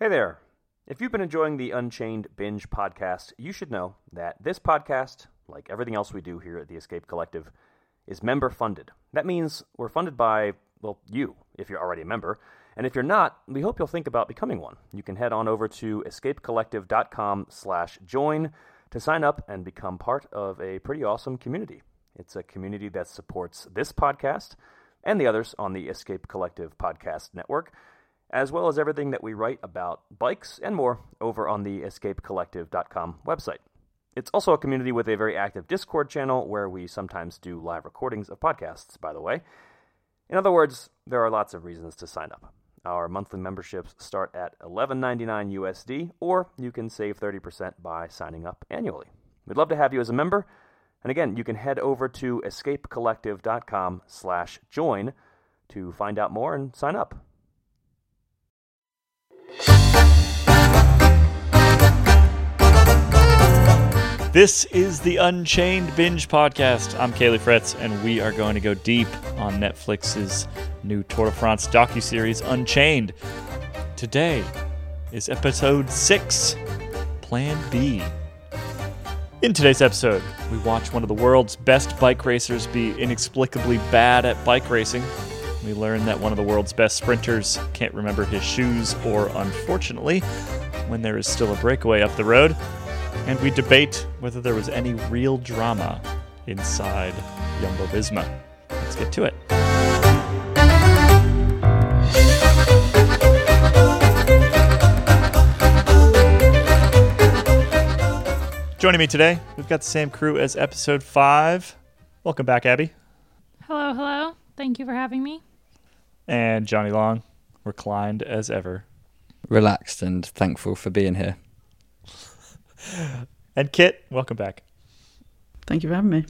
Hey there. If you've been enjoying the Unchained Binge podcast, you should know that this podcast, like everything else we do here at the Escape Collective, is member funded. That means we're funded by, well, you, if you're already a member. And if you're not, we hope you'll think about becoming one. You can head on over to escapecollective.com slash join to sign up and become part of a pretty awesome community. It's a community that supports this podcast and the others on the Escape Collective podcast network, as well as everything that we write about bikes and more over on the escapecollective.com website. It's also a community with a very active Discord channel where we sometimes do live recordings of podcasts, by the way. In other words, there are lots of reasons to sign up. Our monthly memberships start at $11.99 USD, or you can save 30% by signing up annually. We'd love to have you as a member. And again, you can head over to escapecollective.com slash join to find out more and sign up. This is the Unchained Binge Podcast. I'm Caley Fretz, and we are going to go deep on Netflix's new Tour de France docuseries, Unchained. Today is episode 6, Plan B. In today's episode, we watch one of the world's best bike racers be inexplicably bad at bike racing. We learn that one of the world's best sprinters can't remember his shoes, or unfortunately, when there is still a breakaway up the road and we debate whether there was any real drama inside Jumbo Visma. Let's get to it. Joining me today, we've got the same crew as episode five. Welcome back, Abby. Hello, hello. Thank you for having me. And Jonny Long, reclined as ever. Relaxed and thankful for being here. And Kit, welcome back. Thank you for having me.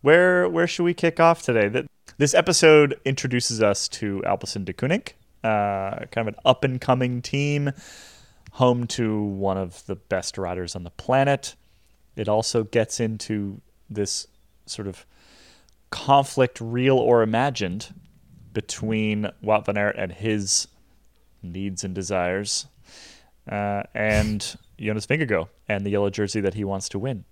Where where should we kick off today? This episode introduces us to Alpecin Deceuninck, uh, kind of an up and coming team, home to one of the best riders on the planet. It also gets into this sort of conflict, real or imagined, between Wout van Aert and his needs and desires, uh, and Jonas Vingegaard and the yellow jersey that he wants to win.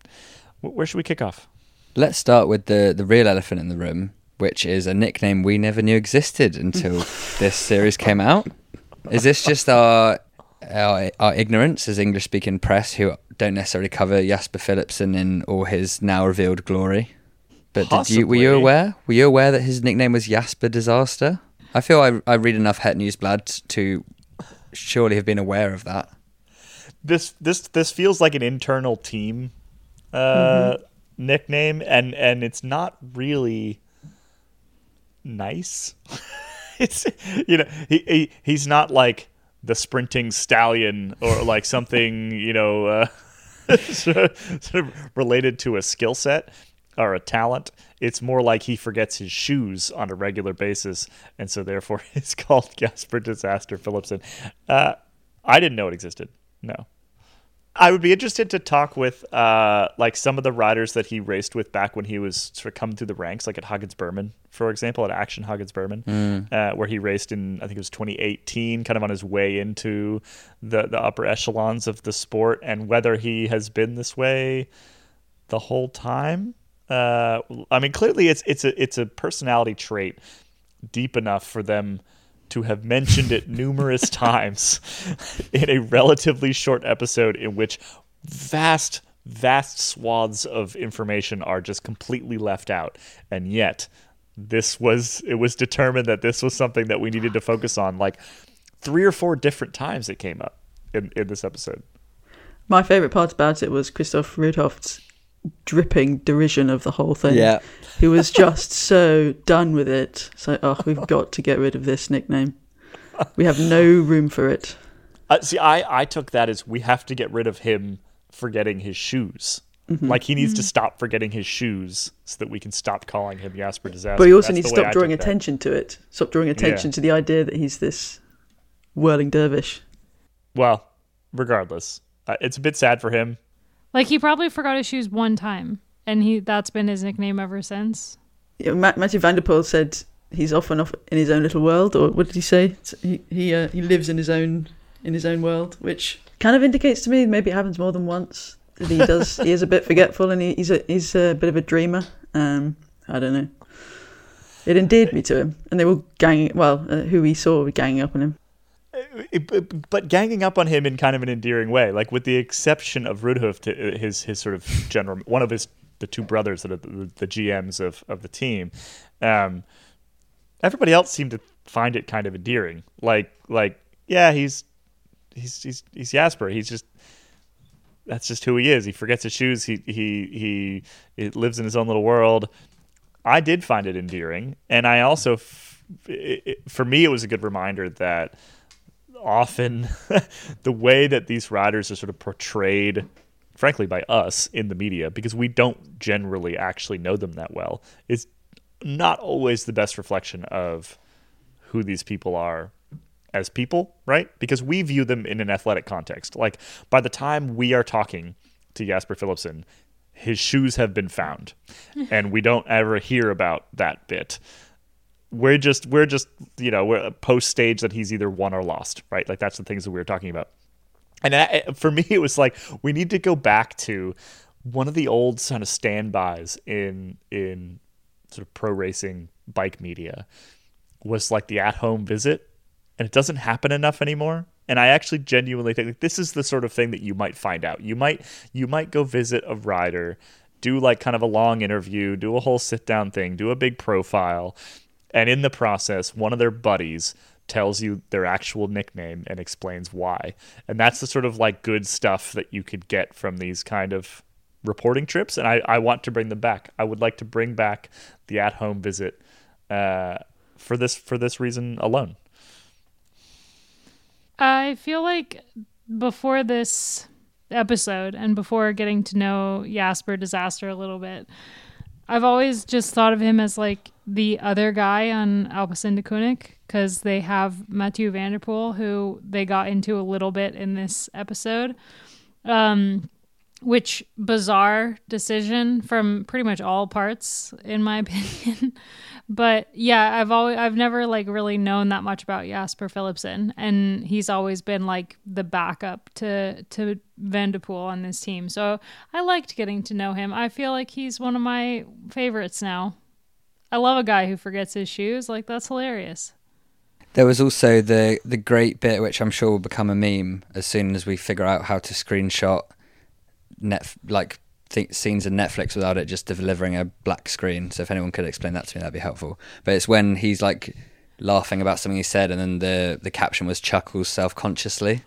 Where should we kick off? Let's start with the the real elephant in the room, which is a nickname we never knew existed until this series came out. Is this just our our, our ignorance as English speaking press who don't necessarily cover Jasper Philipsen in all his now revealed glory? But did you were you aware? Were you aware that his nickname was Jasper Disaster? I feel I, I read enough Het Nieuwsblad to surely have been aware of that this this this feels like an internal team uh, mm-hmm. nickname, and and it's not really nice. it's you know he, he he's not like the sprinting stallion or like something you know uh, sort, of, related to a skill set or a talent. It's more like he forgets his shoes on a regular basis, and so therefore it's called Jasper Disaster Philipsen. Uh, I didn't know it existed. No. I would be interested to talk with uh, like some of the riders that he raced with back when he was sort of coming through the ranks, like at Hagens Berman, for example, at Action Hagens Berman, mm. uh, where he raced in I think it was 2018, kind of on his way into the the upper echelons of the sport, and whether he has been this way the whole time. Uh, I mean, clearly it's it's a it's a personality trait deep enough for them to have mentioned it numerous times in a relatively short episode in which vast vast swaths of information are just completely left out and yet this was it was determined that this was something that we needed to focus on like three or four different times it came up in, in this episode my favorite part about it was christoph Roodhooft's dripping derision of the whole thing. Yeah. He was just so done with it. So, oh, we've got to get rid of this nickname. We have no room for it. Uh, see, I, I took that as we have to get rid of him forgetting his shoes. Mm-hmm. Like he needs mm-hmm. to stop forgetting his shoes so that we can stop calling him Jasper Disaster. But he also That's needs to stop drawing attention that. to it. Stop drawing attention yeah. to the idea that he's this whirling dervish. Well, regardless, uh, it's a bit sad for him. Like he probably forgot his shoes one time, and he that's been his nickname ever since. Yeah, Mathieu van der Poel said he's off and off in his own little world, or what did he say? He he uh, he lives in his own in his own world, which kind of indicates to me maybe it happens more than once. That he does. he is a bit forgetful, and he, he's a he's a bit of a dreamer. Um, I don't know. It endeared me to him, and they were ganging. Well, uh, who we saw were ganging up on him. It- it- but ganging up on him in kind of an endearing way, like with the exception of Roodhooft, to uh, his his sort of general one of his the two brothers that are the, the GMs of of the team. Um, everybody else seemed to find it kind of endearing. Like like yeah, he's he's he's he's Jasper. He's just that's just who he is. He forgets his shoes. He he he, he lives in his own little world. I did find it endearing, and I also, f- it, it- for me, it was a good reminder that often the way that these riders are sort of portrayed, frankly, by us in the media, because we don't generally actually know them that well, is not always the best reflection of who these people are as people, right? Because we view them in an athletic context. Like by the time we are talking to Jasper Philipsen, his shoes have been found, and we don't ever hear about that bit. We're just we're just you know we're post stage that he's either won or lost, right? Like that's the things that we were talking about. And I, for me, it was like we need to go back to one of the old kind of standbys in in sort of pro racing bike media was like the at home visit, and it doesn't happen enough anymore. And I actually genuinely think like, this is the sort of thing that you might find out. You might you might go visit a rider, do like kind of a long interview, do a whole sit down thing, do a big profile, and in the process, one of their buddies tells you their actual nickname and explains why. And that's the sort of like good stuff that you could get from these kind of reporting trips. And I, I want to bring them back. I would like to bring back the at home visit uh, for this for this reason alone. I feel like before this episode and before getting to know Jasper Disaster a little bit, I've always just thought of him as like the other guy on Alpecin Deceuninck because they have Mathieu van der Poel, who they got into a little bit in this episode. Um, which bizarre decision from pretty much all parts, in my opinion. But yeah, I've always I've never like really known that much about Jasper Philipsen, and he's always been like the backup to to Van der Poel on this team. So I liked getting to know him. I feel like he's one of my favorites now. I love a guy who forgets his shoes. Like that's hilarious. There was also the the great bit, which I'm sure will become a meme as soon as we figure out how to screenshot net like scenes in Netflix without it just delivering a black screen. So if anyone could explain that to me, that'd be helpful. But it's when he's like laughing about something he said, and then the the caption was chuckles self consciously,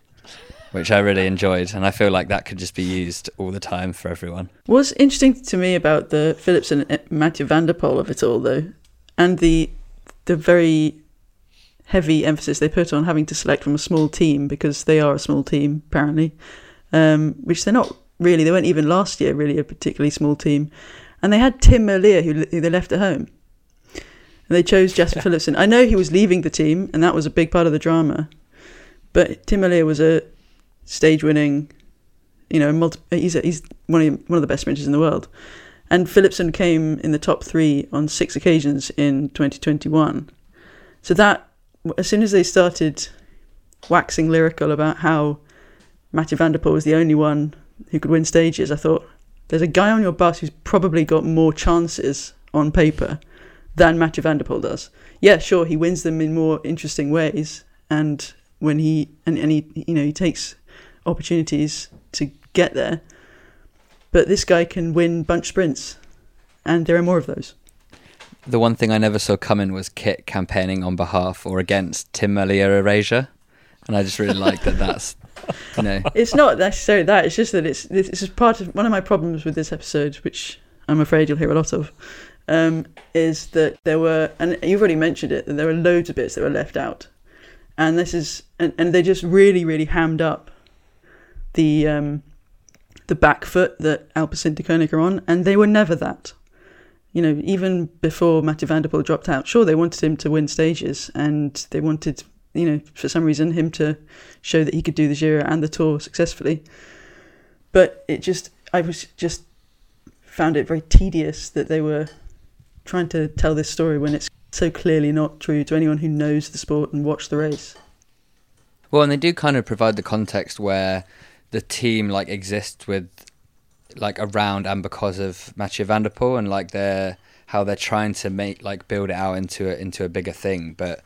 which I really enjoyed, and I feel like that could just be used all the time for everyone. What's interesting to me about the Philipsen Matthew van der Poel of it all, though, and the the very heavy emphasis they put on having to select from a small team because they are a small team apparently, um, which they're not really. They weren't even last year really a particularly small team, and they had Tim Merlier who, who they left at home, and they chose Jasper Philipsen. I know he was leaving the team, and that was a big part of the drama, but Tim Merlier was a stage-winning you know, multi- he's a, he's one of one of the best sprinters in the world. And Philipsen came in the top three on six occasions in 2021. So that as soon as they started waxing lyrical about how Matthew van der Poel was the only one who could win stages, I thought there's a guy on your bus who's probably got more chances on paper than Matthew van der Poel does. Yeah, sure, he wins them in more interesting ways, and when he and, and he you know he takes opportunities to get there. But this guy can win bunch sprints, and there are more of those. The one thing I never saw coming was Kit campaigning on behalf or against Tim Merlier erasure, and I just really like that. That's know It's not necessarily that. It's just that it's this is part of one of my problems with this episode, which I'm afraid you'll hear a lot of. Um, is that there were, and you've already mentioned it, that there were loads of bits that were left out, and this is, and, and they just really, really hammed up the um, the back foot that Alpecin Deceuninck are on, and they were never that. You know, even before Matthew van der Poel dropped out, sure they wanted him to win stages, and they wanted, you know, for some reason him to show that he could do the Giro and the Tour successfully. But it just, I was just found it very tedious that they were trying to tell this story when it's so clearly not true to anyone who knows the sport and watched the race. Well, and they do kind of provide the context where the team like exists with like around and because of Mathieu van der Poel and like they're how they're trying to make like build it out into a, into a bigger thing, but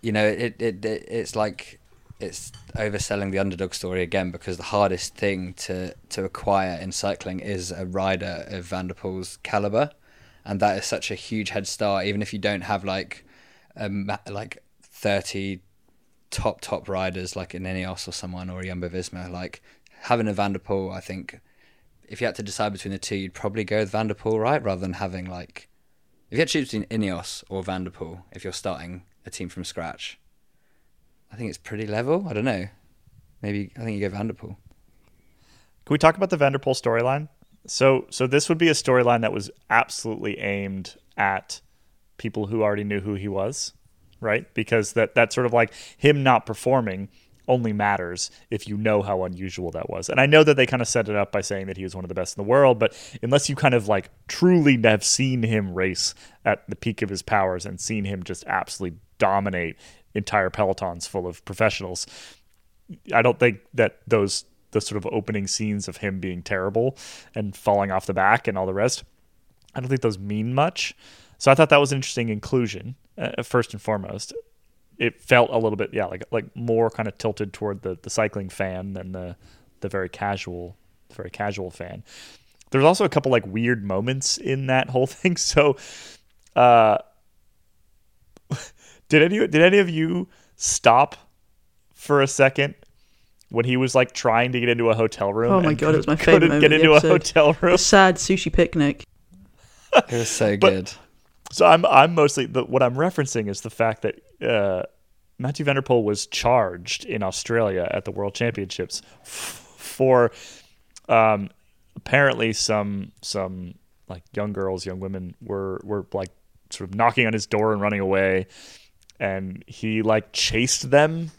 you know it, it, it it's like it's overselling the underdog story again because the hardest thing to to acquire in cycling is a rider of Van der Poel's caliber, and that is such a huge head start. Even if you don't have like um, like thirty top top riders like in Ineos or someone or a Jumbo Visma, like having a Van der Poel, I think if you had to decide between the two, you'd probably go with Van der Poel, right? Rather than having like if you had to choose between Ineos or Van der Poel, if you're starting a team from scratch, I think it's pretty level. I don't know. Maybe I think you go Van der Poel. der Can we talk about the Van der Poel storyline? So, so this would be a storyline that was absolutely aimed at people who already knew who he was, right? Because that that sort of like him not performing only matters if you know how unusual that was. And I know that they kind of set it up by saying that he was one of the best in the world, but unless you kind of like truly have seen him race at the peak of his powers and seen him just absolutely dominate entire pelotons full of professionals, I don't think that those the sort of opening scenes of him being terrible and falling off the back and all the rest, I don't think those mean much. So I thought that was an interesting inclusion, uh, first and foremost it felt a little bit yeah like like more kind of tilted toward the the cycling fan than the the very casual very casual fan. There's also a couple like weird moments in that whole thing. So, uh, did any did any of you stop for a second when he was like trying to get into a hotel room? Oh my god, it was my couldn't favorite moment get of the into a hotel room. The sad sushi picnic. It was so But- good. So I'm I'm mostly the, what I'm referencing is the fact that uh, Matthew Van der Poel was charged in Australia at the World Championships f- for um, apparently some some like young girls, young women were were like sort of knocking on his door and running away, and he like chased them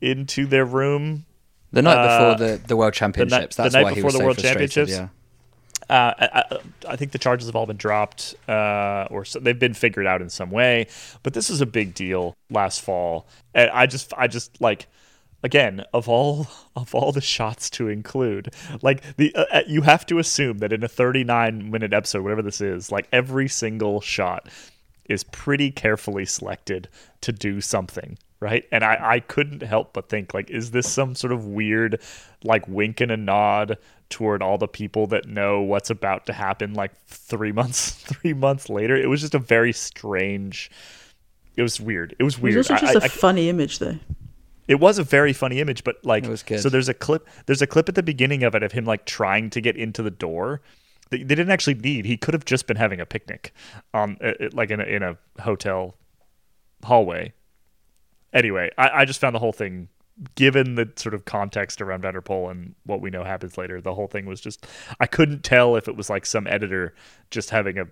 into their room The night Uh, before the, the World Championships. the That's night why he before was the so World frustrated, Championships? Yeah. Uh, I, I- I think the charges have all been dropped, uh, or so, they've been figured out in some way. But this is a big deal last fall, and I just, I just like, again, of all of all the shots to include, like the uh, uh, you have to assume that in a 39 minute episode, whatever this is, like every single shot is pretty carefully selected to do something right and I, I couldn't help but think like is this some sort of weird like wink and a nod toward all the people that know what's about to happen like three months three months later it was just a very strange it was weird it was weird It was also just I- a funny image, though. it was a very funny image, but like, It was good. so there's a clip. There's a clip at the beginning of it of him like trying to get into the door. They, didn't actually need. He could have just been having a picnic, um, uh, uh, like in a, in a hotel hallway. Anyway, I, I just found the whole thing, given the sort of context around Van der Poel and what we know happens later, the whole thing was just. I couldn't tell if it was like some editor just having a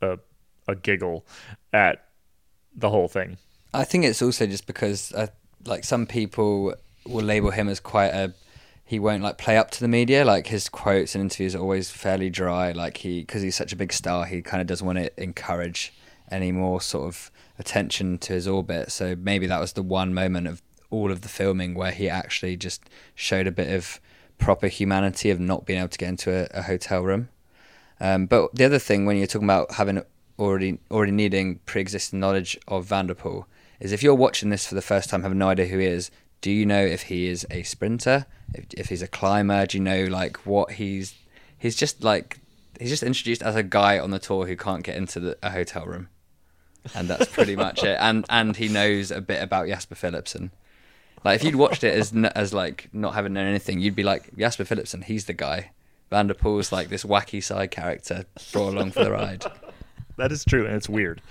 a, a giggle at the whole thing. I think it's also just because uh, like some people will label him as quite a he won't like play up to the media. Like his quotes and interviews are always fairly dry. Like he because he's such a big star he kind of doesn't want to encourage any more sort of attention to his orbit. So maybe that was the one moment of all of the filming where he actually just showed a bit of proper humanity of not being able to get into a, a hotel room. Um, but the other thing, when you're talking about having already already needing pre-existing knowledge of Van der Poel, is if you're watching this for the first time, have no idea who he is. Do you know if he is a sprinter? If, if he's a climber? Do you know like what he's? He's just like he's just introduced as a guy on the tour who can't get into the, a hotel room, and that's pretty much it. And and he knows a bit about Jasper Philipsen. Like if you'd watched it as as like not having known anything, you'd be like Jasper Philipsen, he's the guy. Van der Poel's like this wacky side character brought along for the ride. That is true, and it's weird.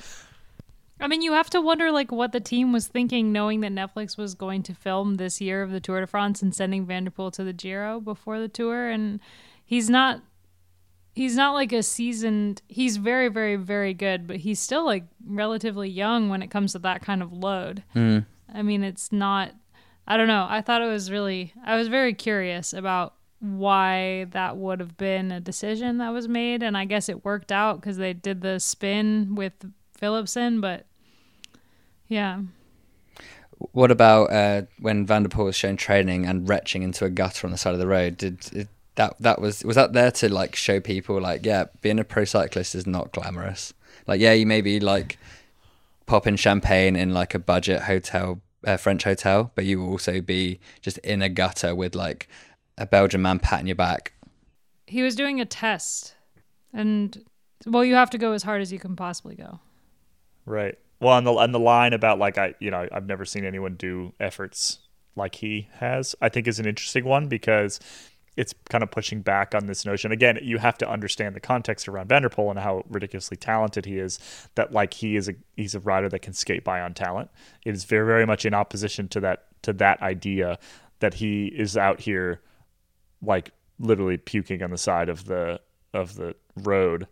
I mean, you have to wonder like what the team was thinking, knowing that Netflix was going to film this year of the Tour de France and sending Van der Poel to the Giro before the tour, and he's not. He's not like a seasoned. He's very, very, very good, but he's still like relatively young when it comes to that kind of load. Hmm. I mean, it's not. I don't know. I thought it was really. I was very curious about why that would have been a decision that was made, and I guess it worked out because they did the spin with Philipsen, but yeah, What about uh, when Van der Poel was shown training and retching into a gutter on the side of the road? Did, did that that was was that there to like show people like yeah, being a pro cyclist is not glamorous. Like yeah, you maybe like pop in champagne in like a budget hotel, uh, French hotel, but you will also be just in a gutter with like a Belgian man patting your back. He was doing a test, and well, you have to go as hard as you can possibly go. Right. Well, on the on the line about like I you know I've never seen anyone do efforts like he has. I think is an interesting one because it's kind of pushing back on this notion. Again, you have to understand the context around Van der Poel and how ridiculously talented he is. That like he is a he's a rider that can skate by on talent. It is very very much in opposition to that to that idea that he is out here like literally puking on the side of the of the road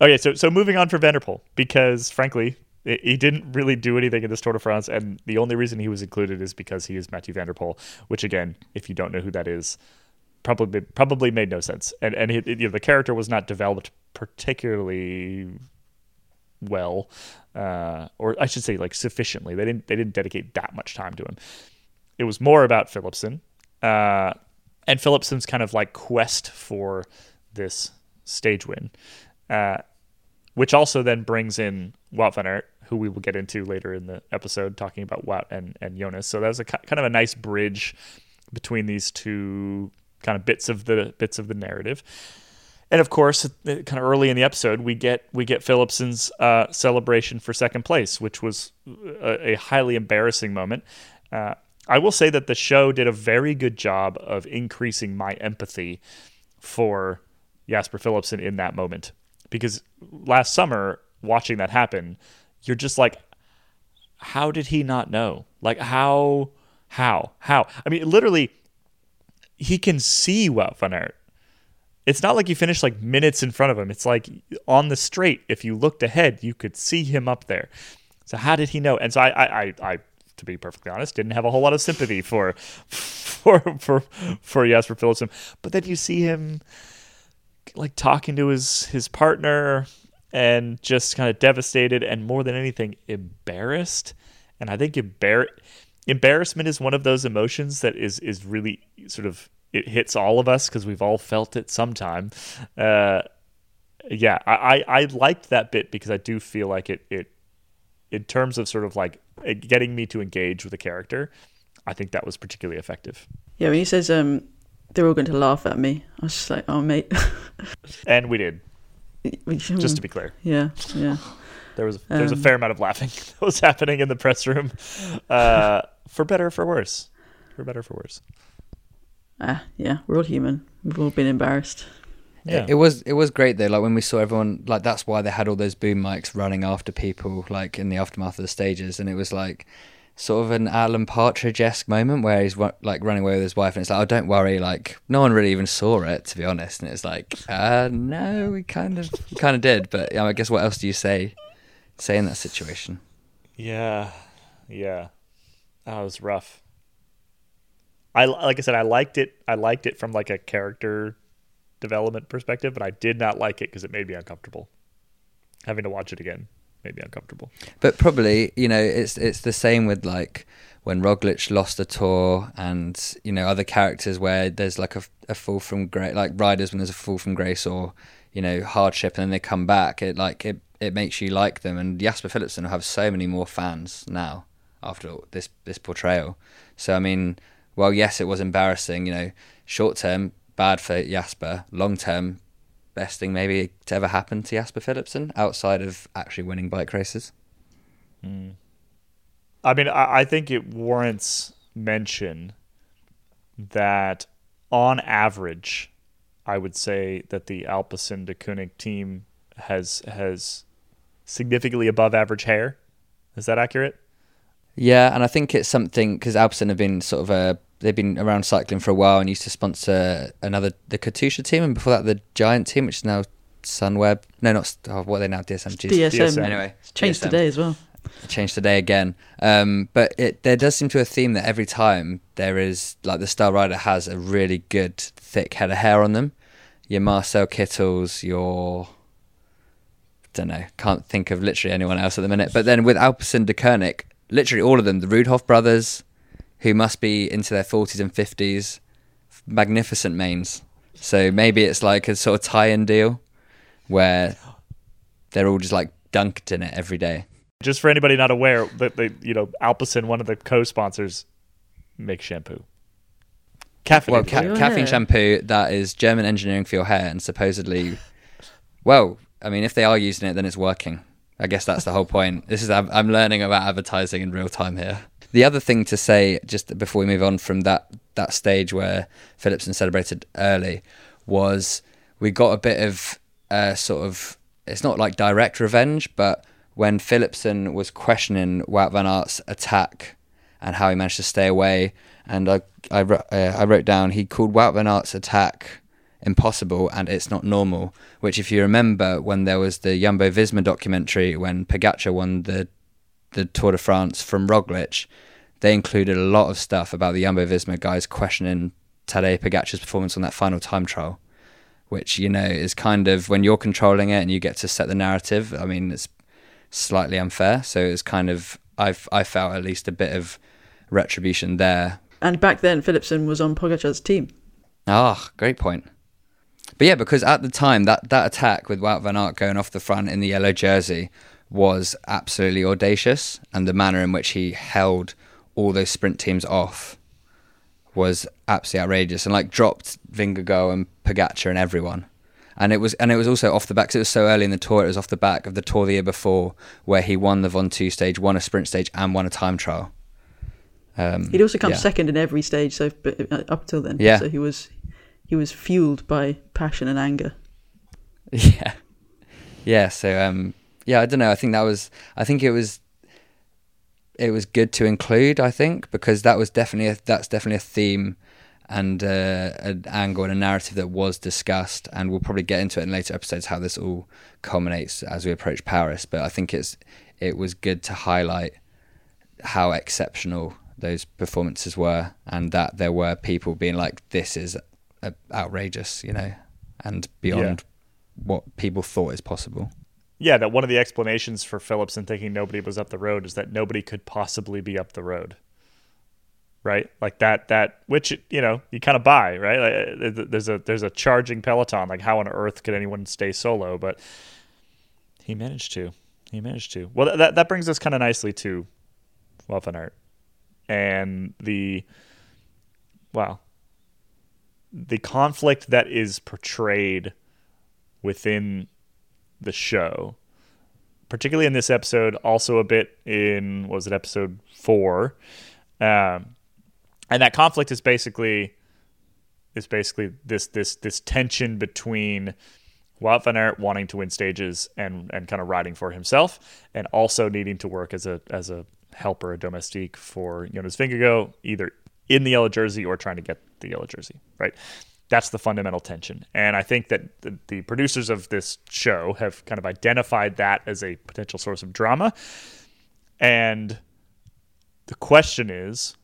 Okay, so so moving on for Van der Poel because frankly he didn't really do anything in this Tour de France, and the only reason he was included is because he is Matthew van der Poel, which again, if you don't know who that is, probably probably made no sense. And and he, you know, the character was not developed particularly well, uh, or I should say like sufficiently. They didn't they didn't dedicate that much time to him. It was more about Philipsen, uh, and Philipsen's kind of like quest for this stage win. Uh, which also then brings in Wout van Aert, who we will get into later in the episode, talking about Wout and, and Jonas. So that was a kind of a nice bridge between these two kind of bits of the bits of the narrative. And of course, kind of early in the episode, we get we get Philipsen's uh, celebration for second place, which was a, a highly embarrassing moment. Uh, I will say that the show did a very good job of increasing my empathy for Jasper Philipsen in that moment because last summer watching that happen, you're just like, how did he not know? Like how, how, how? I mean, literally, he can see Wout van Aert. It's not like you finished like minutes in front of him. It's like on the straight. If you looked ahead, you could see him up there. So how did he know? And so I, I, I, I to be perfectly honest, didn't have a whole lot of sympathy for, for, for, for Jasper Philipsen. But then you see him like talking to his his partner and just kind of devastated and more than anything embarrassed. And I think embar- embarrassment is one of those emotions that is is really sort of it hits all of us because we've all felt it sometime. Uh, yeah, I, I, I liked that bit because I do feel like it it in terms of sort of like getting me to engage with the character. I think that was particularly effective. Yeah, when he says um, they're all going to laugh at me. I was just like, oh, mate. and we did. Just to be clear. Yeah, yeah. There was there was um, a fair amount of laughing that was happening in the press room, uh, for better or for worse, for better or for worse. Ah, yeah, we're all human. We've all been embarrassed. Yeah. It, it was it was great though. Like when we saw everyone, like that's why they had all those boom mics running after people, like in the aftermath of the stages, and it was like sort of an Alan Partridge esque moment where he's like running away with his wife, and it's like, oh, don't worry, like no one really even saw it, to be honest. And it's like, uh, no, we kind of, we kind of did, but I guess what else do you say, say in that situation? Yeah, yeah, that was rough. I like I said, I liked it. I liked it from like a character development perspective, but I did not like it because it made me uncomfortable having to watch it again made me uncomfortable. But probably, you know, it's it's the same with like when Roglic lost a tour, and you know other characters where there's like a, a fall from grace, like riders when there's a fall from grace or you know hardship, and then they come back. It like it it makes you like them. And Jasper Philipsen will have so many more fans now after this this portrayal. So I mean, well, yes, it was embarrassing. You know, short term bad for Jasper, long term best thing maybe to ever happen to Jasper Philipsen outside of actually winning bike races? Mm. I mean, I, I think it warrants mention that on average, I would say that the Alpecin de Deceuninck team has has significantly above average hair. Is that accurate? Yeah, and I think it's something because Alpecin have been sort of a they've been around cycling for a while and used to sponsor another the Katusha team and before that the Giant team, which is now Sunweb. No, not oh, what are they now? DSM. DSM. DSM. Anyway, it's changed DSM. today as well. Changed today again. Um, but it there does seem to be a theme that every time there is like the star rider has a really good thick head of hair on them. Your Marcel Kittels, your don't know, can't think of literally anyone else at the minute. But then with Alpecin Deceuninck, literally all of them, the Roodhooft brothers, who must be into their 40s and 50s, magnificent manes. So maybe it's like a sort of tie-in deal where they're all just like dunked in it every day. Just for anybody not aware, that they, you know, Alpecin, one of the co-sponsors, make shampoo. Caffeine. Well, ca- caffeine hair. shampoo that is German engineering for your hair, and supposedly, well, I mean, if they are using it, then it's working. I guess that's the whole point. This is I'm, I'm learning about advertising in real time here. The other thing to say, just before we move on from that that stage where Philipsen celebrated early, was we got a bit of uh, sort of it's not like direct revenge, but when Philipsen was questioning Wout van Aert's attack and how he managed to stay away, and I I, uh, I wrote down he called Wout van Aert's attack impossible and it's not normal. Which, if you remember, when there was the Jumbo Visma documentary when Pogacar won the the Tour de France from Roglic, they included a lot of stuff about the Jumbo Visma guys questioning Tadej Pogacar's performance on that final time trial, which you know is kind of when you're controlling it and you get to set the narrative. I mean, it's slightly unfair. So it's kind of I've I felt at least a bit of retribution there. And back then, Philipsen was on Pogacar's team. Ah, great point. But yeah, because at the time that that attack with Wout van Aert going off the front in the yellow jersey was absolutely audacious, and the manner in which he held all those sprint teams off was absolutely outrageous, and like dropped Vingegaard and Pogacar and everyone. And it was and it was also off the back. 'cause it was so early in the tour. It was off the back of the tour the year before, where he won the Ventoux stage, won a sprint stage, and won a time trial. Um, He'd also come yeah. second in every stage, so uh, up till then. Yeah. So he was he was fueled by passion and anger. Yeah. Yeah, so um yeah, I don't know. I think that was I think it was it was good to include, I think, because that was definitely a, that's definitely a theme and uh, an angle and a narrative that was discussed and we'll probably get into it in later episodes how this all culminates as we approach Paris, but I think it's it was good to highlight how exceptional those performances were and that there were people being like this is outrageous, you know, and beyond what people thought is possible. Yeah, that one of the explanations for Philipsen thinking nobody was up the road is that nobody could possibly be up the road. Right? Like that that which you know, you kind of buy, right? Like, uh, there's a there's a charging peloton like how on earth could anyone stay solo, but he managed to. He managed to. Well, that that brings us kind of nicely to Aert and the wow, the conflict that is portrayed within the show, particularly in this episode, also a bit in what was it episode four, um, and that conflict is basically is basically this this this tension between Wout van Aert wanting to win stages and and kind of riding for himself, and also needing to work as a as a helper, a domestique for Jonas Vingegaard, either in the yellow jersey or trying to get the yellow jersey. Right, that's the fundamental tension, and I think that the, the producers of this show have kind of identified that as a potential source of drama, and the question is,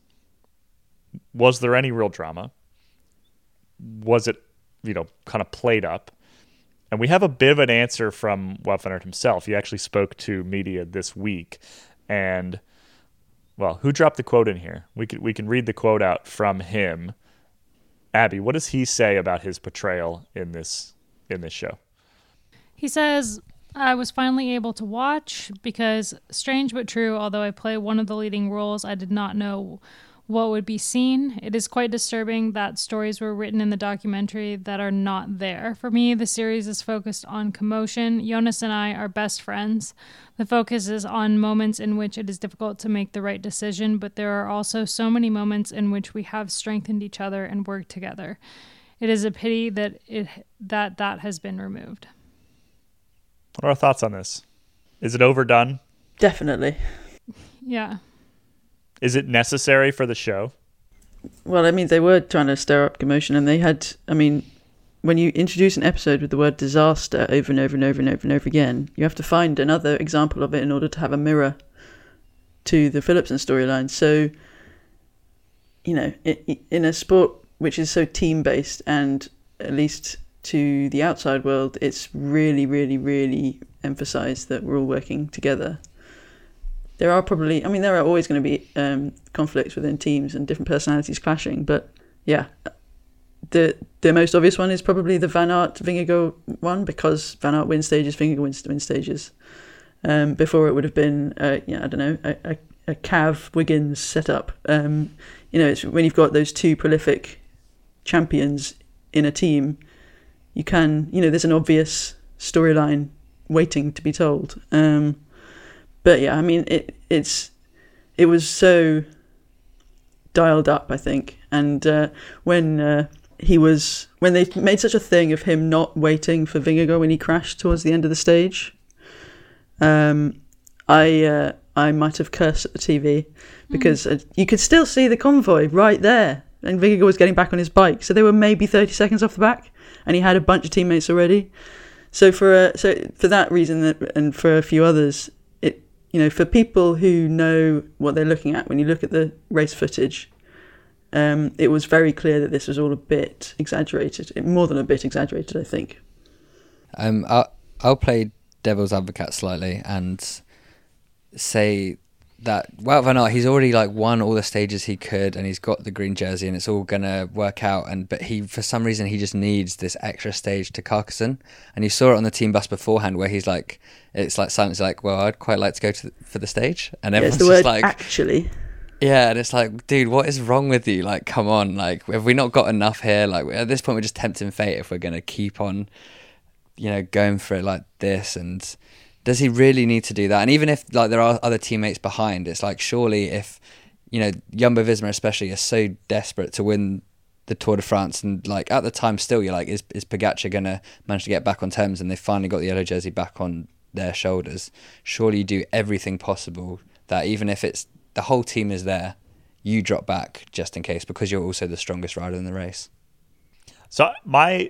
was there any real drama? Was it, you know, kind of played up? And we have a bit of an answer from van himself. He actually spoke to media this week, and well, who dropped the quote in here? We can we can read the quote out from him. Abby, what does he say about his portrayal in this in this show? He says, I was finally able to watch because, strange but true, although I play one of the leading roles, I did not know what would be seen. It is quite disturbing that stories were written in the documentary that are not there. For me, the series is focused on commotion. Jonas and I are best friends. The focus is on moments in which it is difficult to make the right decision, but there are also so many moments in which we have strengthened each other and worked together. It is a pity that it that that has been removed. What are our thoughts on this? Is it overdone? Definitely. Yeah. Is it necessary for the show? Well, I mean, they were trying to stir up commotion, and they had. I mean, when you introduce an episode with the word disaster over and over and over and over and over again, you have to find another example of it in order to have a mirror to the Philipsen storyline. So, you know, in a sport which is so team based, and at least to the outside world, it's really, really, really emphasized that we're all working together. There are probably, I mean, there are always going to be um, conflicts within teams and different personalities clashing. But yeah, the the most obvious one is probably the Van Aert Vingegaard one because Van Aert wins stages, Vingegaard wins, wins stages. Um, before it would have been, uh, yeah, I don't know, a, a, a Cav Wiggins setup. Um, you know, it's when you've got those two prolific champions in a team, you can, you know, there's an obvious storyline waiting to be told. Um, but yeah, I mean, it it's it was so dialed up, I think, and uh, when uh, he was when they made such a thing of him not waiting for Vingegaard when he crashed towards the end of the stage, um, I uh, I might have cursed at the TV because uh, you could still see the convoy right there, and Vingegaard was getting back on his bike, so they were maybe thirty seconds off the back, and he had a bunch of teammates already. So for uh, so for that reason and for a few others, you know for people who know what they're looking at when you look at the race footage, um, it was very clear that this was all a bit exaggerated, more than a bit exaggerated, I think. Um, I'll, I'll play devil's advocate slightly and say that Wout van Aert, he's already like won all the stages he could, and he's got the green jersey, and it's all gonna work out. And but he, for some reason, he just needs this extra stage to Carcassonne, and you saw it on the team bus beforehand, where he's like, it's like silence, like, well, I'd quite like to go to the, for the stage, and everyone's word just like, actually. yeah, and it's like, dude, what is wrong with you? Like, come on, like, have we not got enough here? Like, at this point, we're just tempting fate if we're gonna keep on, you know, going for it like this. And does he really need to do that? And even if like there are other teammates behind, it's like surely if you know Jumbo Visma especially is so desperate to win the Tour de France, and like at the time, still you're like, is is Pogacar gonna manage to get back on terms? And they finally got the yellow jersey back on their shoulders. Surely you do everything possible that even if it's the whole team is there, you drop back just in case because you're also the strongest rider in the race. So my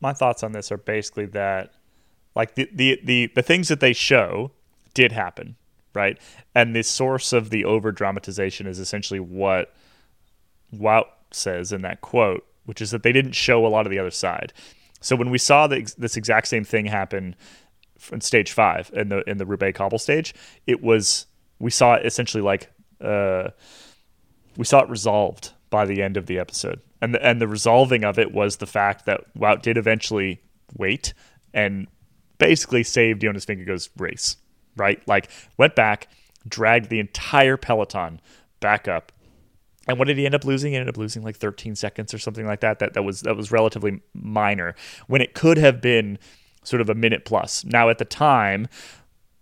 my thoughts on this are basically that like the the the, the things that they show did happen, right? And the source of the over dramatization is essentially what Wout says in that quote, which is that they didn't show a lot of the other side. So when we saw the, this exact same thing happen in stage five in the in the Roubaix cobble stage, it was we saw it essentially like uh, we saw it resolved by the end of the episode, and the, and the resolving of it was the fact that Wout did eventually wait and basically saved Jonas Vingegaard's race, right? Like went back, dragged the entire peloton back up. And what did he end up losing? He ended up losing like 13 seconds or something like that. That that was that was relatively minor when it could have been sort of a minute plus. Now at the time,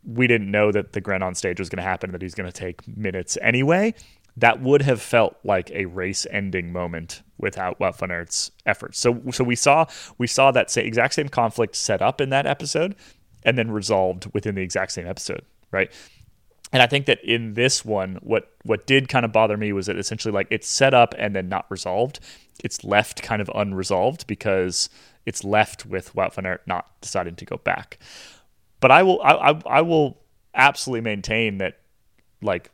we didn't know that the Granon stage was going to happen, that he's going to take minutes anyway. That would have felt like a race-ending moment without Wout efforts. So, so we saw we saw that sa- exact same conflict set up in that episode, and then resolved within the exact same episode, right? And I think that in this one, what what did kind of bother me was that essentially like it's set up and then not resolved. It's left kind of unresolved because it's left with Wout not deciding to go back. But I will I, I, I will absolutely maintain that like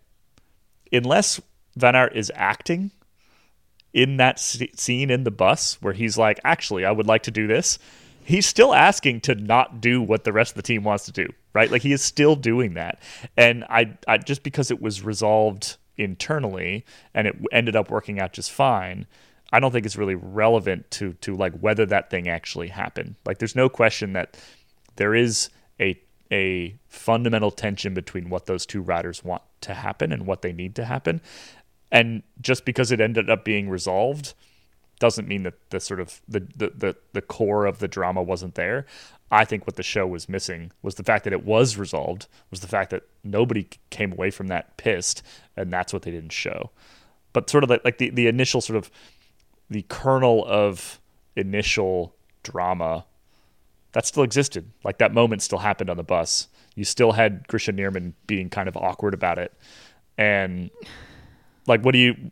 unless Van Aert is acting in that scene in the bus where he's like, actually, I would like to do this. He's still asking to not do what the rest of the team wants to do, right? Like he is still doing that, and I, I just because it was resolved internally and it ended up working out just fine. I don't think it's really relevant to to like whether that thing actually happened. Like there's no question that there is a a fundamental tension between what those two riders want to happen and what they need to happen. And just because it ended up being resolved doesn't mean that the sort of the, the, the, the core of the drama wasn't there. I think what the show was missing was the fact that it was resolved, was the fact that nobody came away from that pissed, and that's what they didn't show. But sort of like, like the, the initial sort of the kernel of initial drama that still existed. Like that moment still happened on the bus. You still had Grischa Niermann being kind of awkward about it. And like what do you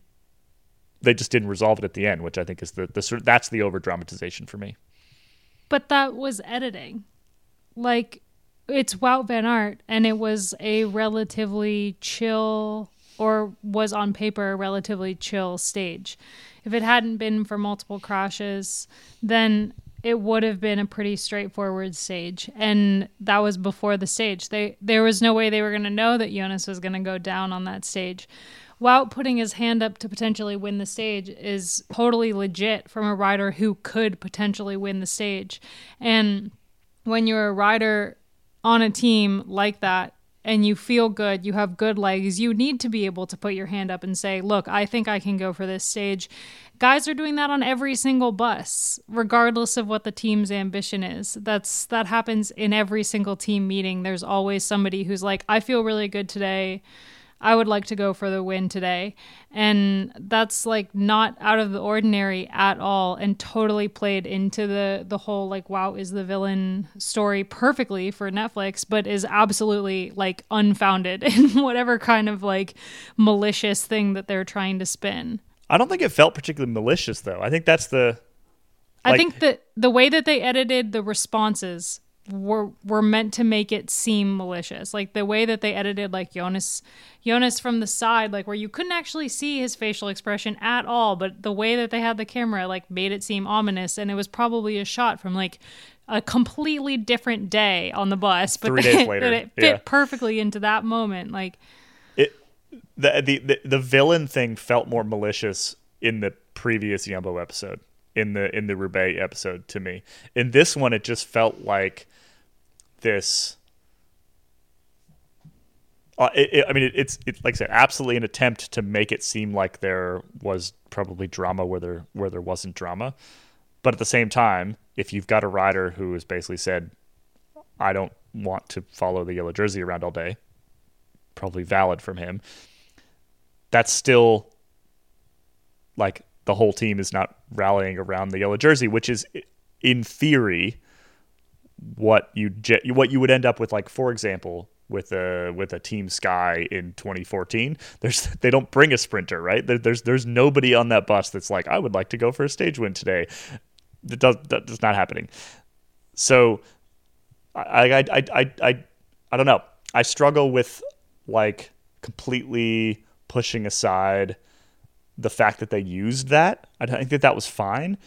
they just didn't resolve it at the end, which I think is the, the that's the over dramatization for me. But that was editing. Like it's Wout Van Aert and it was a relatively chill or was on paper a relatively chill stage. If it hadn't been for multiple crashes, then it would have been a pretty straightforward stage and that was before the stage they there was no way they were going to know that jonas was going to go down on that stage Wout putting his hand up to potentially win the stage is totally legit from a rider who could potentially win the stage and when you're a rider on a team like that and you feel good, you have good legs, you need to be able to put your hand up and say, Look, I think I can go for this stage. Guys are doing that on every single bus, regardless of what the team's ambition is. That's that happens in every single team meeting. There's always somebody who's like, I feel really good today. I would like to go for the win today. And that's like not out of the ordinary at all and totally played into the the whole like Wout is the villain story perfectly for Netflix, but is absolutely like unfounded in whatever kind of like malicious thing that they're trying to spin. I don't think it felt particularly malicious though. I think that's the I think that the way that they edited the responses were were meant to make it seem malicious. Like the way that they edited like Jonas Jonas from the side, like where you couldn't actually see his facial expression at all, but the way that they had the camera like made it seem ominous and it was probably a shot from like a completely different day on the bus, but Three days later, it fit yeah. perfectly into that moment. Like it the, the the the villain thing felt more malicious in the previous Jumbo episode in the in the Roubaix episode to me. In this one, it just felt like this. Uh, it, it, I mean, it, it's it's like I said, absolutely an attempt to make it seem like there was probably drama where there where there wasn't drama, but at the same time, if you've got a rider who has basically said, "I don't want to follow the yellow jersey around all day," probably valid from him. That's still like the whole team is not rallying around the yellow jersey, which is in theory what you ge- what you would end up with like for example with a with a team sky in 2014 there's they don't bring a sprinter right there, there's there's nobody on that bus that's like I would like to go for a stage win today that does that's not happening so I I I I I, I don't know I struggle with like completely pushing aside the fact that they used that. I think that that was fine.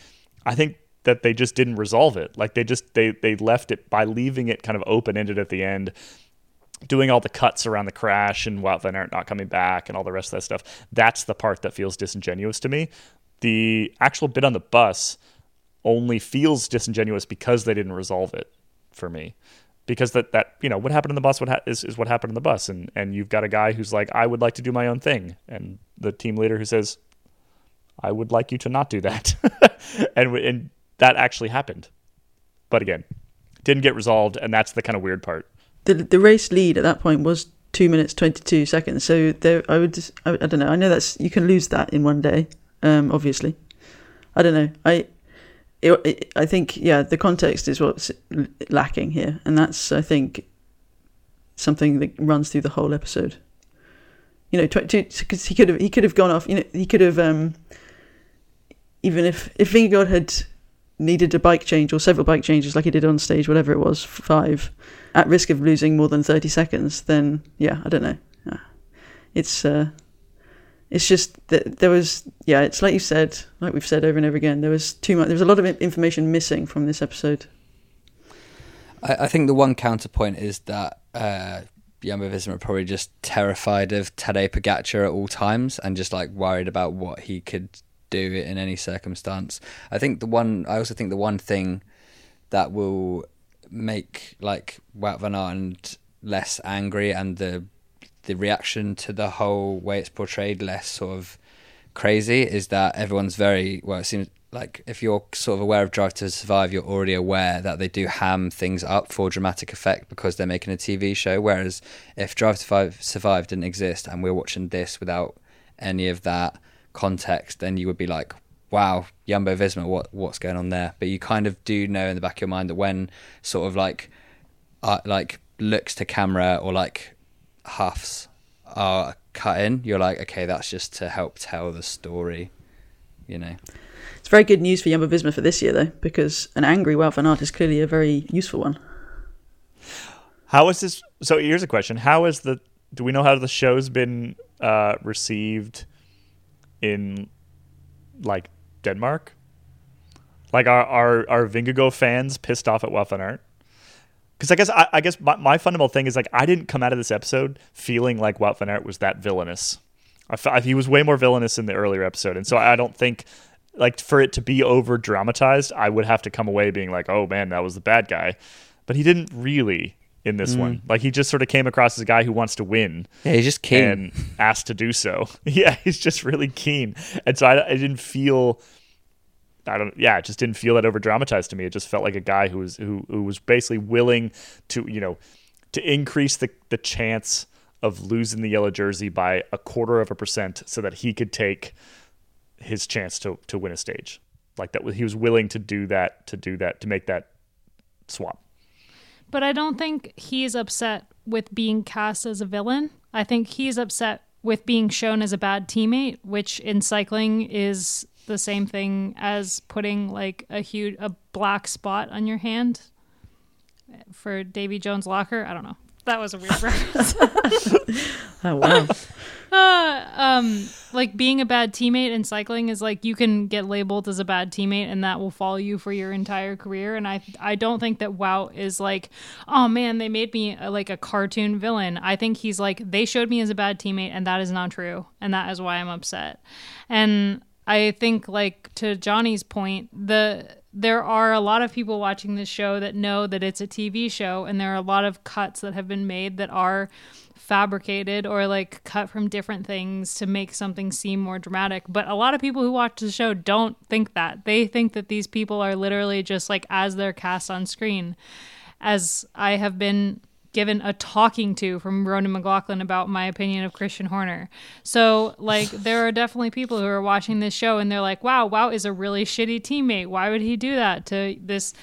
I think that they just didn't resolve it. Like they just they they left it by leaving it kind of open ended at the end, doing all the cuts around the crash and Wout van Aert not coming back and all the rest of that stuff. That's the part that feels disingenuous to me. The actual bit on the bus only feels disingenuous because they didn't resolve it for me. Because that, that you know what happened in the bus what ha- is, is what happened in the bus and and you've got a guy who's like I would like to do my own thing and the team leader who says I would like you to not do that. and and that actually happened. But again, didn't get resolved and that's the kind of weird part. the the race lead at that point was two minutes twenty two seconds. So there, I would, I, I don't know. I know that's you can lose that in one day. Um, obviously, I don't know. I, it, it, I think yeah, the context is what's lacking here, and that's I think something that runs through the whole episode. You know, because he could have he could have gone off. You know, he could have um, even if if Vingegaard had needed a bike change or several bike changes like he did on stage, whatever it was, five, at risk of losing more than 30 seconds, then yeah, I don't know. It's uh, it's just that there was yeah, it's like you said, like we've said over and over again, there was too much. There was a lot of information missing from this episode. I, I think the one counterpoint is that uh, Visma probably just terrified of Tadej Pogacar at all times and just like worried about what he could do it in any circumstance. I think the one. I also think the one thing that will make like Wout van Aert less angry and the the reaction to the whole way it's portrayed less sort of crazy is that everyone's very well it seems like if you're sort of aware of Drive to Survive you're already aware that they do ham things up for dramatic effect because they're making a TV show whereas if Drive to Survive, Survive didn't exist and we're watching this without any of that context then you would be like wow Jumbo Visma what what's going on there but you kind of do know in the back of your mind that when sort of like uh, like looks to camera or like huffs are cut in, you're like, okay, that's just to help tell the story, you know. It's very good news for Jumbo Visma for this year, though, because an angry Wout van Aert is clearly a very useful one. How is this? So here's a question: How is the? Do we know how the show's been uh, received in like Denmark? Like, are are are Vingegaard fans pissed off at van Because I guess I, I guess my, my, fundamental thing is like I didn't come out of this episode feeling like van was that villainous. He was way more villainous in the earlier episode, and so I don't think like for it to be over dramatized, I would have to come away being like, oh man, that was the bad guy. But he didn't really in this mm. one. Like he just sort of came across as a guy who wants to win. Yeah, he's just keen and asked to do so. yeah, he's just really keen, and so I, I didn't feel. I don't. Yeah, it just didn't feel that over dramatized to me. It just felt like a guy who was who who was basically willing to you know to increase the the chance of losing the yellow jersey by a quarter of a percent so that he could take his chance to to win a stage. Like that, he was willing to do that to do that to make that swap. But I don't think he's upset with being cast as a villain. I think he's upset with being shown as a bad teammate, which in cycling is the same thing as putting like a huge a black spot on your hand for Davy Jones' locker. I don't know. That was a weird reference. oh wow. Uh, um, like being a bad teammate in cycling is like you can get labeled as a bad teammate and that will follow you for your entire career. And I I don't think that Wout is like, oh man, they made me a, like a cartoon villain. I think he's like they showed me as a bad teammate and that is not true, and that is why I'm upset. And I think like to Jonny's point, the there are a lot of people watching this show that know that it's a TV show and there are a lot of cuts that have been made that are fabricated or like cut from different things to make something seem more dramatic. But a lot of people who watch the show don't think that. They think that these people are literally just like as they're cast on screen. As I have been given a talking to from Ronan McLaughlin about my opinion of Christian Horner. So, like, there are definitely people who are watching this show and they're like, wow, wow is a really shitty teammate. Why would he do that to this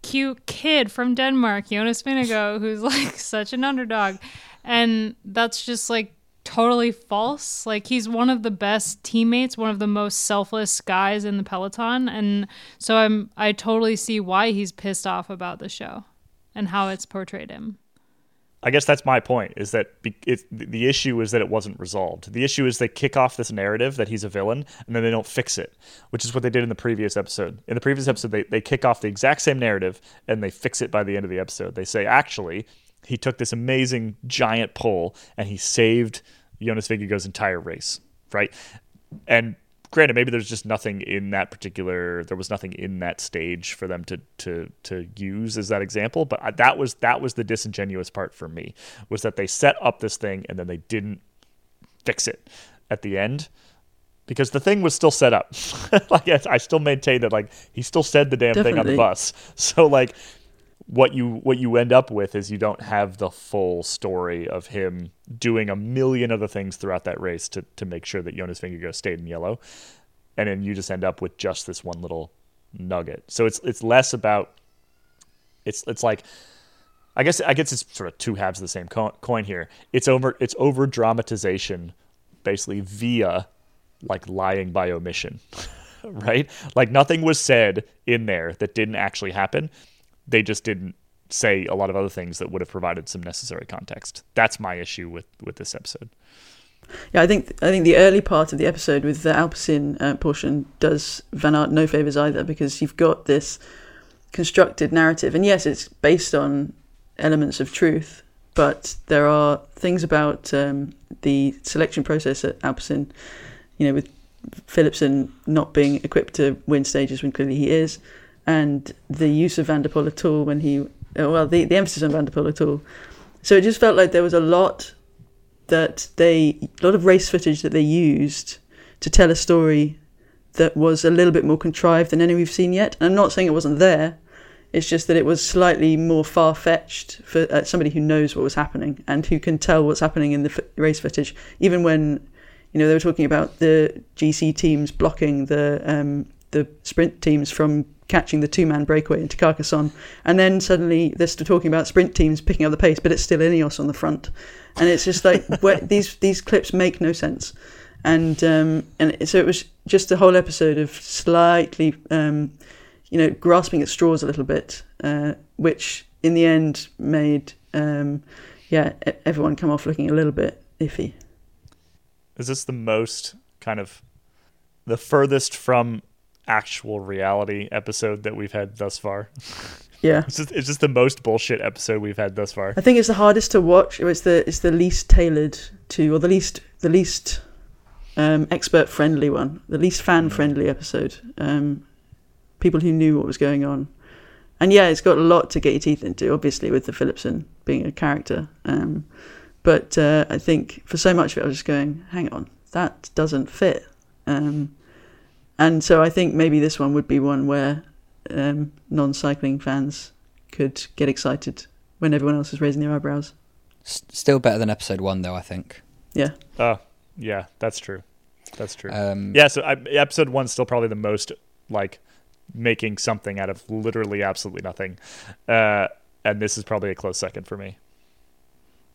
cute kid from Denmark, Jonas Vingegaard, who's like such an underdog? And that's just like totally false. Like he's one of the best teammates, one of the most selfless guys in the peloton, and so I'm I totally see why he's pissed off about the show and how it's portrayed him. I guess that's my point. Is that it, the issue is that it wasn't resolved. The issue is they kick off this narrative that he's a villain, and then they don't fix it, which is what they did in the previous episode. In the previous episode, they, they kick off the exact same narrative and they fix it by the end of the episode. They say, actually, he took this amazing giant pull and he saved Jonas Vingegaard's entire race, right? And granted, maybe there's just nothing in that particular. There was nothing in that stage for them to to to use as that example. But that was that was the disingenuous part for me was that they set up this thing and then they didn't fix it at the end because the thing was still set up. like I still maintain that like he still said the damn Definitely. thing on the bus. So like what you what you end up with is you don't have the full story of him doing a million other things throughout that race to to make sure that Jonas Vingegaard stayed in yellow, and then you just end up with just this one little nugget. So it's it's less about it's it's like I guess I guess it's sort of two halves of the same coin here. It's over it's over dramatization, basically via like lying by omission. right? Like nothing was said in there that didn't actually happen they just didn't say a lot of other things that would have provided some necessary context. That's my issue with with this episode. Yeah, I think I think the early part of the episode with the Alpecin uh, portion does Van Aert no favors either because you've got this constructed narrative, and yes, it's based on elements of truth, but there are things about um, the selection process at Alpecin, you know, with Philipsen not being equipped to win stages when clearly he is, and the use of Van der Poel at all when he, uh, well, the, the emphasis on Van der Poel at all. So it just felt like there was a lot that they, a lot of race footage that they used to tell a story that was a little bit more contrived than any we've seen yet. And I'm not saying it wasn't there. It's just that it was slightly more far fetched for uh, somebody who knows what was happening and who can tell what's happening in the f- race footage. Even when, you know, they were talking about the GC teams blocking the um, the sprint teams from catching the two man breakaway into Carcassonne. And then suddenly they're still talking about sprint teams picking up the pace, but it's still Ineos on the front. And it's just like these these clips make no sense. And um, and so it was just a whole episode of slightly, um, you know, grasping at straws a little bit, uh, which in the end made, um, yeah, everyone come off looking a little bit iffy. Is this the most kind of the furthest from actual reality episode that we've had thus far. Yeah. It's just, it's just the most bullshit episode we've had thus far. I think it's the hardest to watch. It's the it's the least tailored to, or the least the least um, expert friendly one, the least fan friendly episode. Um, people who knew what was going on, and yeah, it's got a lot to get your teeth into. Obviously, with the Philipsen being a character, um, but uh, I think for so much of it, I was just going, "Hang on, that doesn't fit." Um, and so I think maybe this one would be one where um, non-cycling fans could get excited when everyone else is raising their eyebrows. S- still better than episode one, though. I think. Yeah, Oh, yeah, that's true. That's true. Um, yeah, so I, episode one's still probably the most like making something out of literally absolutely nothing, uh, and this is probably a close second for me.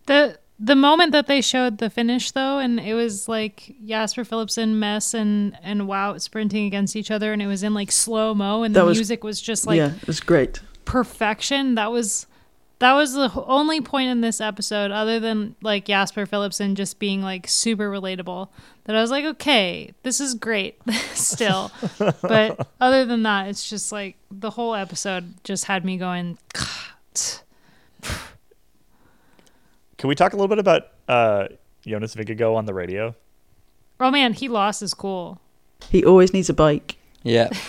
The the moment that they showed the finish though, and it was like Jasper Philipsen, Mess, and and Wout sprinting against each other, and it was in like slow mo, and That the was- music was just like yeah, it was great. perfection. That was that was the only point in this episode, other than like Jasper Philipsen just being like super relatable, that I was like, okay, this is great still. but other than that, it's just like the whole episode just had me going. Can we talk a little bit about uh, Jonas Vingegaard on the radio? Oh man, he lost his cool. He always needs a bike. yeah.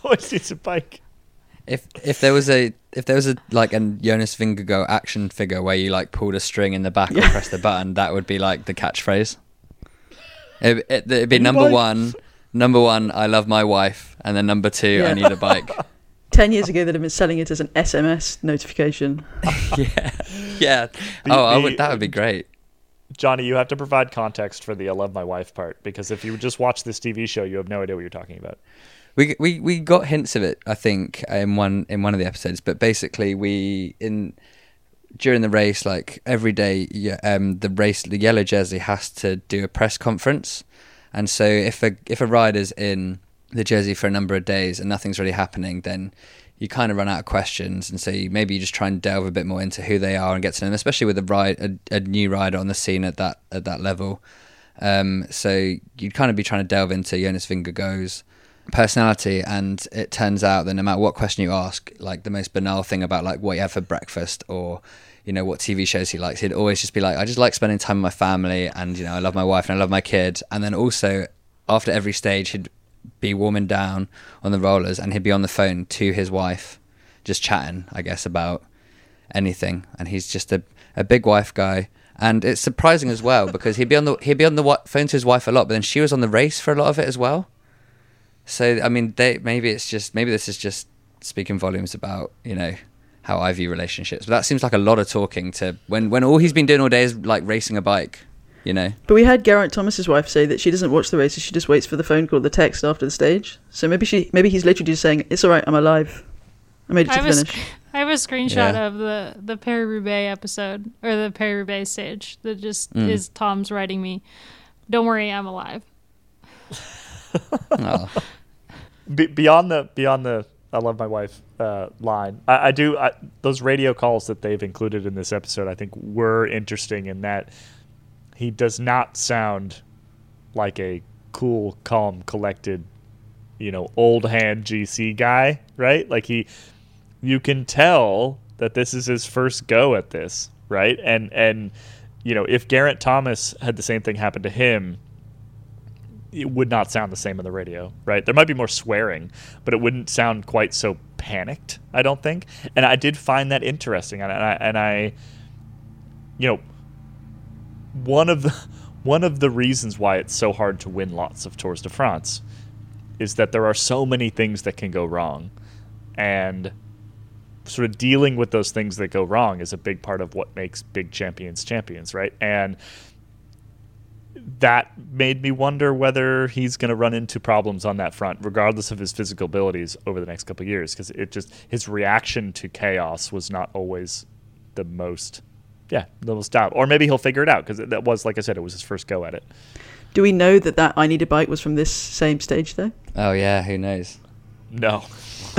Always needs a bike. If if there was a if there was a like a Jonas Vingegaard action figure where you like pulled a string in the back or pressed press the button, that would be like the catchphrase. It, it, it'd be number one, number one. I love my wife, and then number two, I need a bike. Ten years ago, they'd have been selling it as an SMS notification. yeah, yeah. The- oh, I the- would. That would be great. Jonny, you have to provide context for the "I love my wife" part because if you just watch this TV show, you have no idea what you're talking about. We we we got hints of it, I think, in one in one of the episodes. But basically, we in during the race, like every day, yeah, um, the race, the yellow jersey has to do a press conference, and so if a if a rider's in the jersey for a number of days and nothing's really happening, then you kind of run out of questions, and so you, maybe you just try and delve a bit more into who they are and get to know them, especially with a ride a, a new rider on the scene at that at that level. Um, so you'd kind of be trying to delve into Jonas Vingegaard's personality, and it turns out that no matter what question you ask, like the most banal thing about like what you have for breakfast or you know what TV shows he likes, he'd always just be like, I just like spending time with my family, and you know I love my wife and I love my kid, and then also after every stage he'd be warming down on the rollers and he'd be on the phone to his wife, just chatting, I guess, about anything, and he's just a a big wife guy. And it's surprising as well because he'd be on the he'd be on the phone to his wife a lot, but then she was on the race for a lot of it as well. So I mean, they maybe it's just maybe this is just speaking volumes about you know how I view relationships. But that seems like a lot of talking to when when all he's been doing all day is like racing a bike. You know, But we had Geraint Thomas's wife say that she doesn't watch the races; she just waits for the phone call, the text after the stage. So maybe she, maybe he's literally just saying, "It's all right, I'm alive. I made it I to have, the a, finish." sc- I have a screenshot Yeah. of the the Paris Roubaix episode or the Paris Roubaix stage that just Mm. is Tom's writing me. Don't worry, I'm alive. oh, Be- beyond the beyond the "I love my wife" uh, line, I, I do I, those radio calls that they've included in this episode. I think were interesting in that he does not sound like a cool, calm, collected, you know, old hand GC guy, right? Like he, you can tell that this is his first go at this, right? And and you know, if Geraint Thomas had the same thing happen to him, it would not sound the same on the radio, right? There might be more swearing, but it wouldn't sound quite so panicked. I don't think. And I did find that interesting, and I, and I you know, one of the one of the reasons why it's so hard to win lots of Tours de France is that there are so many things that can go wrong, and sort of dealing with those things that go wrong is a big part of what makes big champions champions, right? And that made me wonder whether he's going to run into problems on that front, regardless of his physical abilities over the next couple years, because it just his reaction to chaos was not always the most, yeah, the most doubt. Or maybe he'll figure it out because that was, like I said, it was his first go at it. Do we know that that "I Need a Bike" was from this same stage though? oh yeah, who knows? No,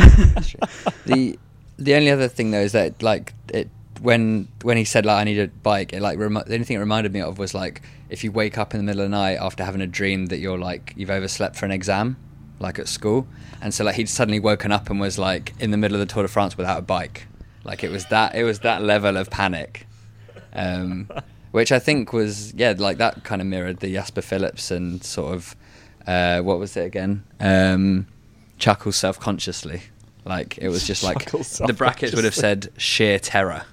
the the only other thing though is that like it when when he said like I need a bike, it like remi- the only thing it reminded me of was like if you wake up in the middle of the night after having a dream that you're like you've overslept for an exam, like at school, and so like he'd suddenly woken up and was like in the middle of the Tour de France without a bike. Like it was that it was that level of panic, um, which I think was yeah like that kind of mirrored the Jasper Philipsen sort of uh, what was it again? Um, chuckle self consciously. Like it was just like the brackets would have said sheer terror.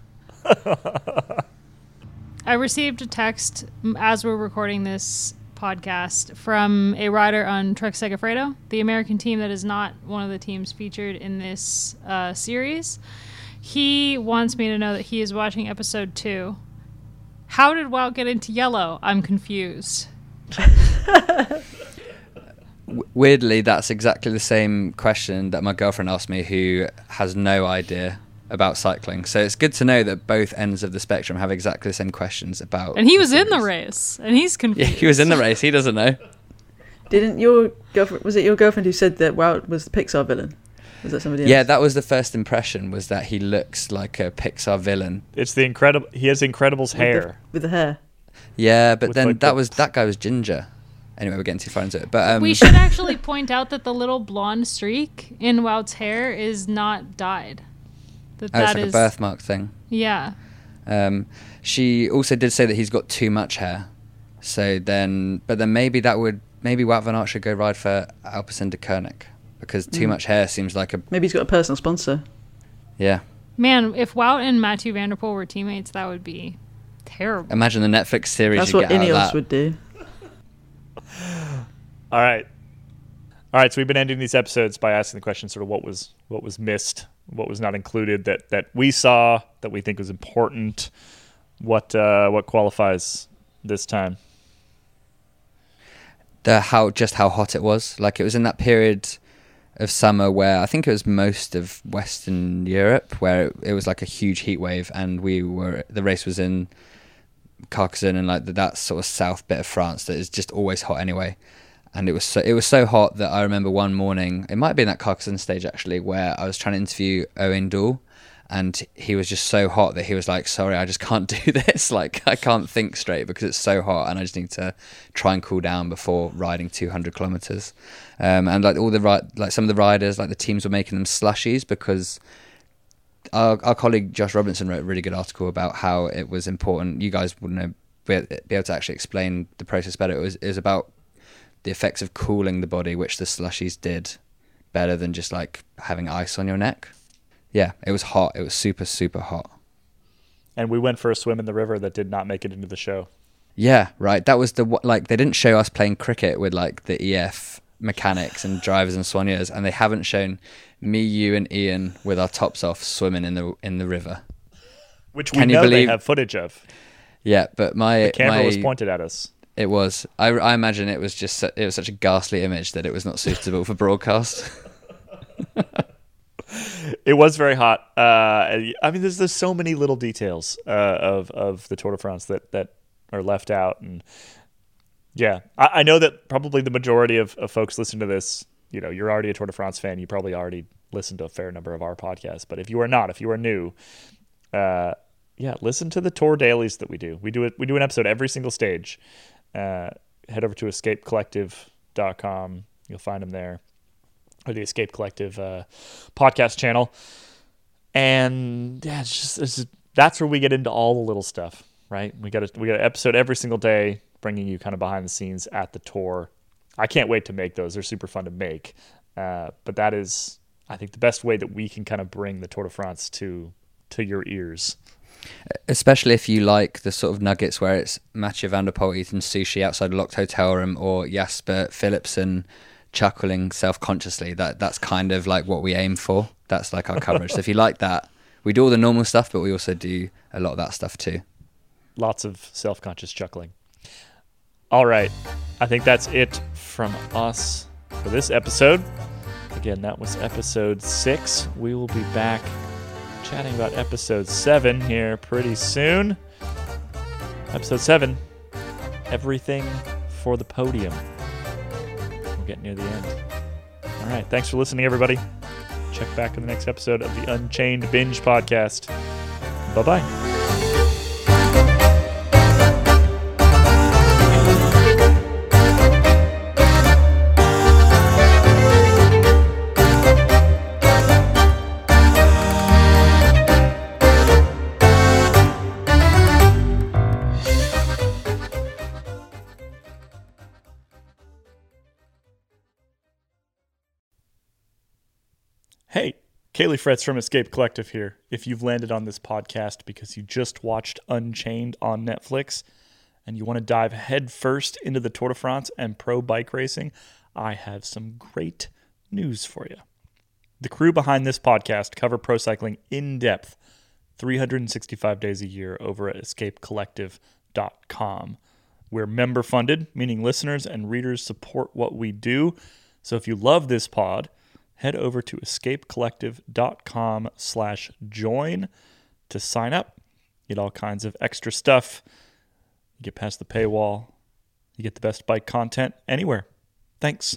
I received a text as we're recording this podcast from a rider on Trek Segafredo, the American team that is not one of the teams featured in this uh, series. He wants me to know that he is watching episode two. How did Wout get into yellow? I'm confused. Weirdly, that's exactly the same question that my girlfriend asked me, who has no idea about cycling. So it's good to know that both ends of the spectrum have exactly the same questions about. And he was in the race, and he's confused. Yeah, he was in the race. He doesn't know. Didn't your girlfriend? Was it your girlfriend who said that Wout was the Pixar villain? Was that somebody else? Yeah, that was the first impression. Was that he looks like a Pixar villain? It's the incredible. He has Incredibles With the- hair. with the hair. Yeah, but With, then like, that the- was that guy was ginger. Anyway, we're getting too far into it. But um, we should actually point out that the little blonde streak in Wout's hair is not dyed. That oh, it's like is a birthmark thing. yeah. Um, she also did say that he's got too much hair. So then, but then maybe that would maybe Wout van Aert should go ride for Alpecin Deceuninck because too Mm. much hair seems like a Maybe he's got a personal sponsor. yeah. Man, if Wout and Mathieu van der Poel were teammates, that would be terrible. Imagine the Netflix series That's you what get out of Ineos that. would do. All right. All right, so we've been ending these episodes by asking the question sort of what was what was missed, what was not included that that we saw that we think was important, what uh, what qualifies this time. the how just how hot it was. Like it was in that period of summer where I think it was most of Western Europe where it, it was like a huge heat wave, and we were the race was in Carcassonne and like that sort of south bit of France that is just always hot anyway. And it was so it was so hot that I remember one morning it might have been that Carcassonne stage actually where I was trying to interview Owain Doull and he was just so hot that he was like, "Sorry, I just can't do this. Like, I can't think straight because it's so hot, and I just need to try and cool down before riding 200 kilometers." Um, and like all the right like some of the riders, like the teams were making them slushies because our our colleague Josh Robinson wrote a really good article about how it was important. You guys would know be, be able to actually explain the process better. It was it was about the effects of cooling the body, which the slushies did better than just like having ice on your neck. Yeah, it was hot. It was super, super hot. And we went for a swim in the river that did not make it into the show. Yeah, right. That was the like they didn't show us playing cricket with like the EF mechanics and drivers and soigneurs, and they haven't shown me, you, and Ian with our tops off swimming in the in the river. Which we Can know believe- they have footage of. Yeah, but my The camera my, was pointed at us. It was. I, I imagine it was just it was such a ghastly image that it was not suitable for broadcast. It was very hot. Uh, I mean, there's there's so many little details uh, of of the Tour de France that that are left out, and yeah, I, I know that probably the majority of, of folks listening to this, you know, you're already a Tour de France fan. You probably already listened to a fair number of our podcasts, but if you are not, if you are new, uh, yeah, listen to the tour dailies that we do. We do it. We do an episode every single stage. Uh, head over to escapecollective.com. You'll find them there the Escape Collective uh, podcast channel. And yeah, it's just, it's just that's where we get into all the little stuff, right? We got a, we got an episode every single day, bringing you kind of behind the scenes at the tour. I can't wait to make those; they're super fun to make. Uh, but that is, I think, the best way that we can kind of bring the Tour de France to to your ears. Especially if you like the sort of nuggets where it's Mathieu van der Poel eating sushi outside a locked hotel room or Jasper Philipsen chuckling self-consciously. That that's kind of like what we aim for. That's like our coverage. so if you like that, we do all the normal stuff, but we also do a lot of that stuff too. Lots of self-conscious chuckling. All right, I think that's it from us for this episode. Again, that was episode six. We will be back chatting about episode seven here pretty soon. Episode seven Everything for the Podium. Getting near the end. All right, thanks for listening, everybody. Check back in the next episode of the Unchained Binge podcast. Bye bye. Caley Fretz from Escape Collective here. If you've landed on this podcast because you just watched Unchained on Netflix and you want to dive headfirst into the Tour de France and pro bike racing, I have some great news for you. The crew behind this podcast cover pro cycling in depth 365 days a year over at escapecollective.com. We're member funded, meaning listeners and readers support what we do. So if you love this pod, head over to escapecollective.com slash join to sign up. Get all kinds of extra stuff. You get past the paywall. You get the best bike content anywhere. Thanks.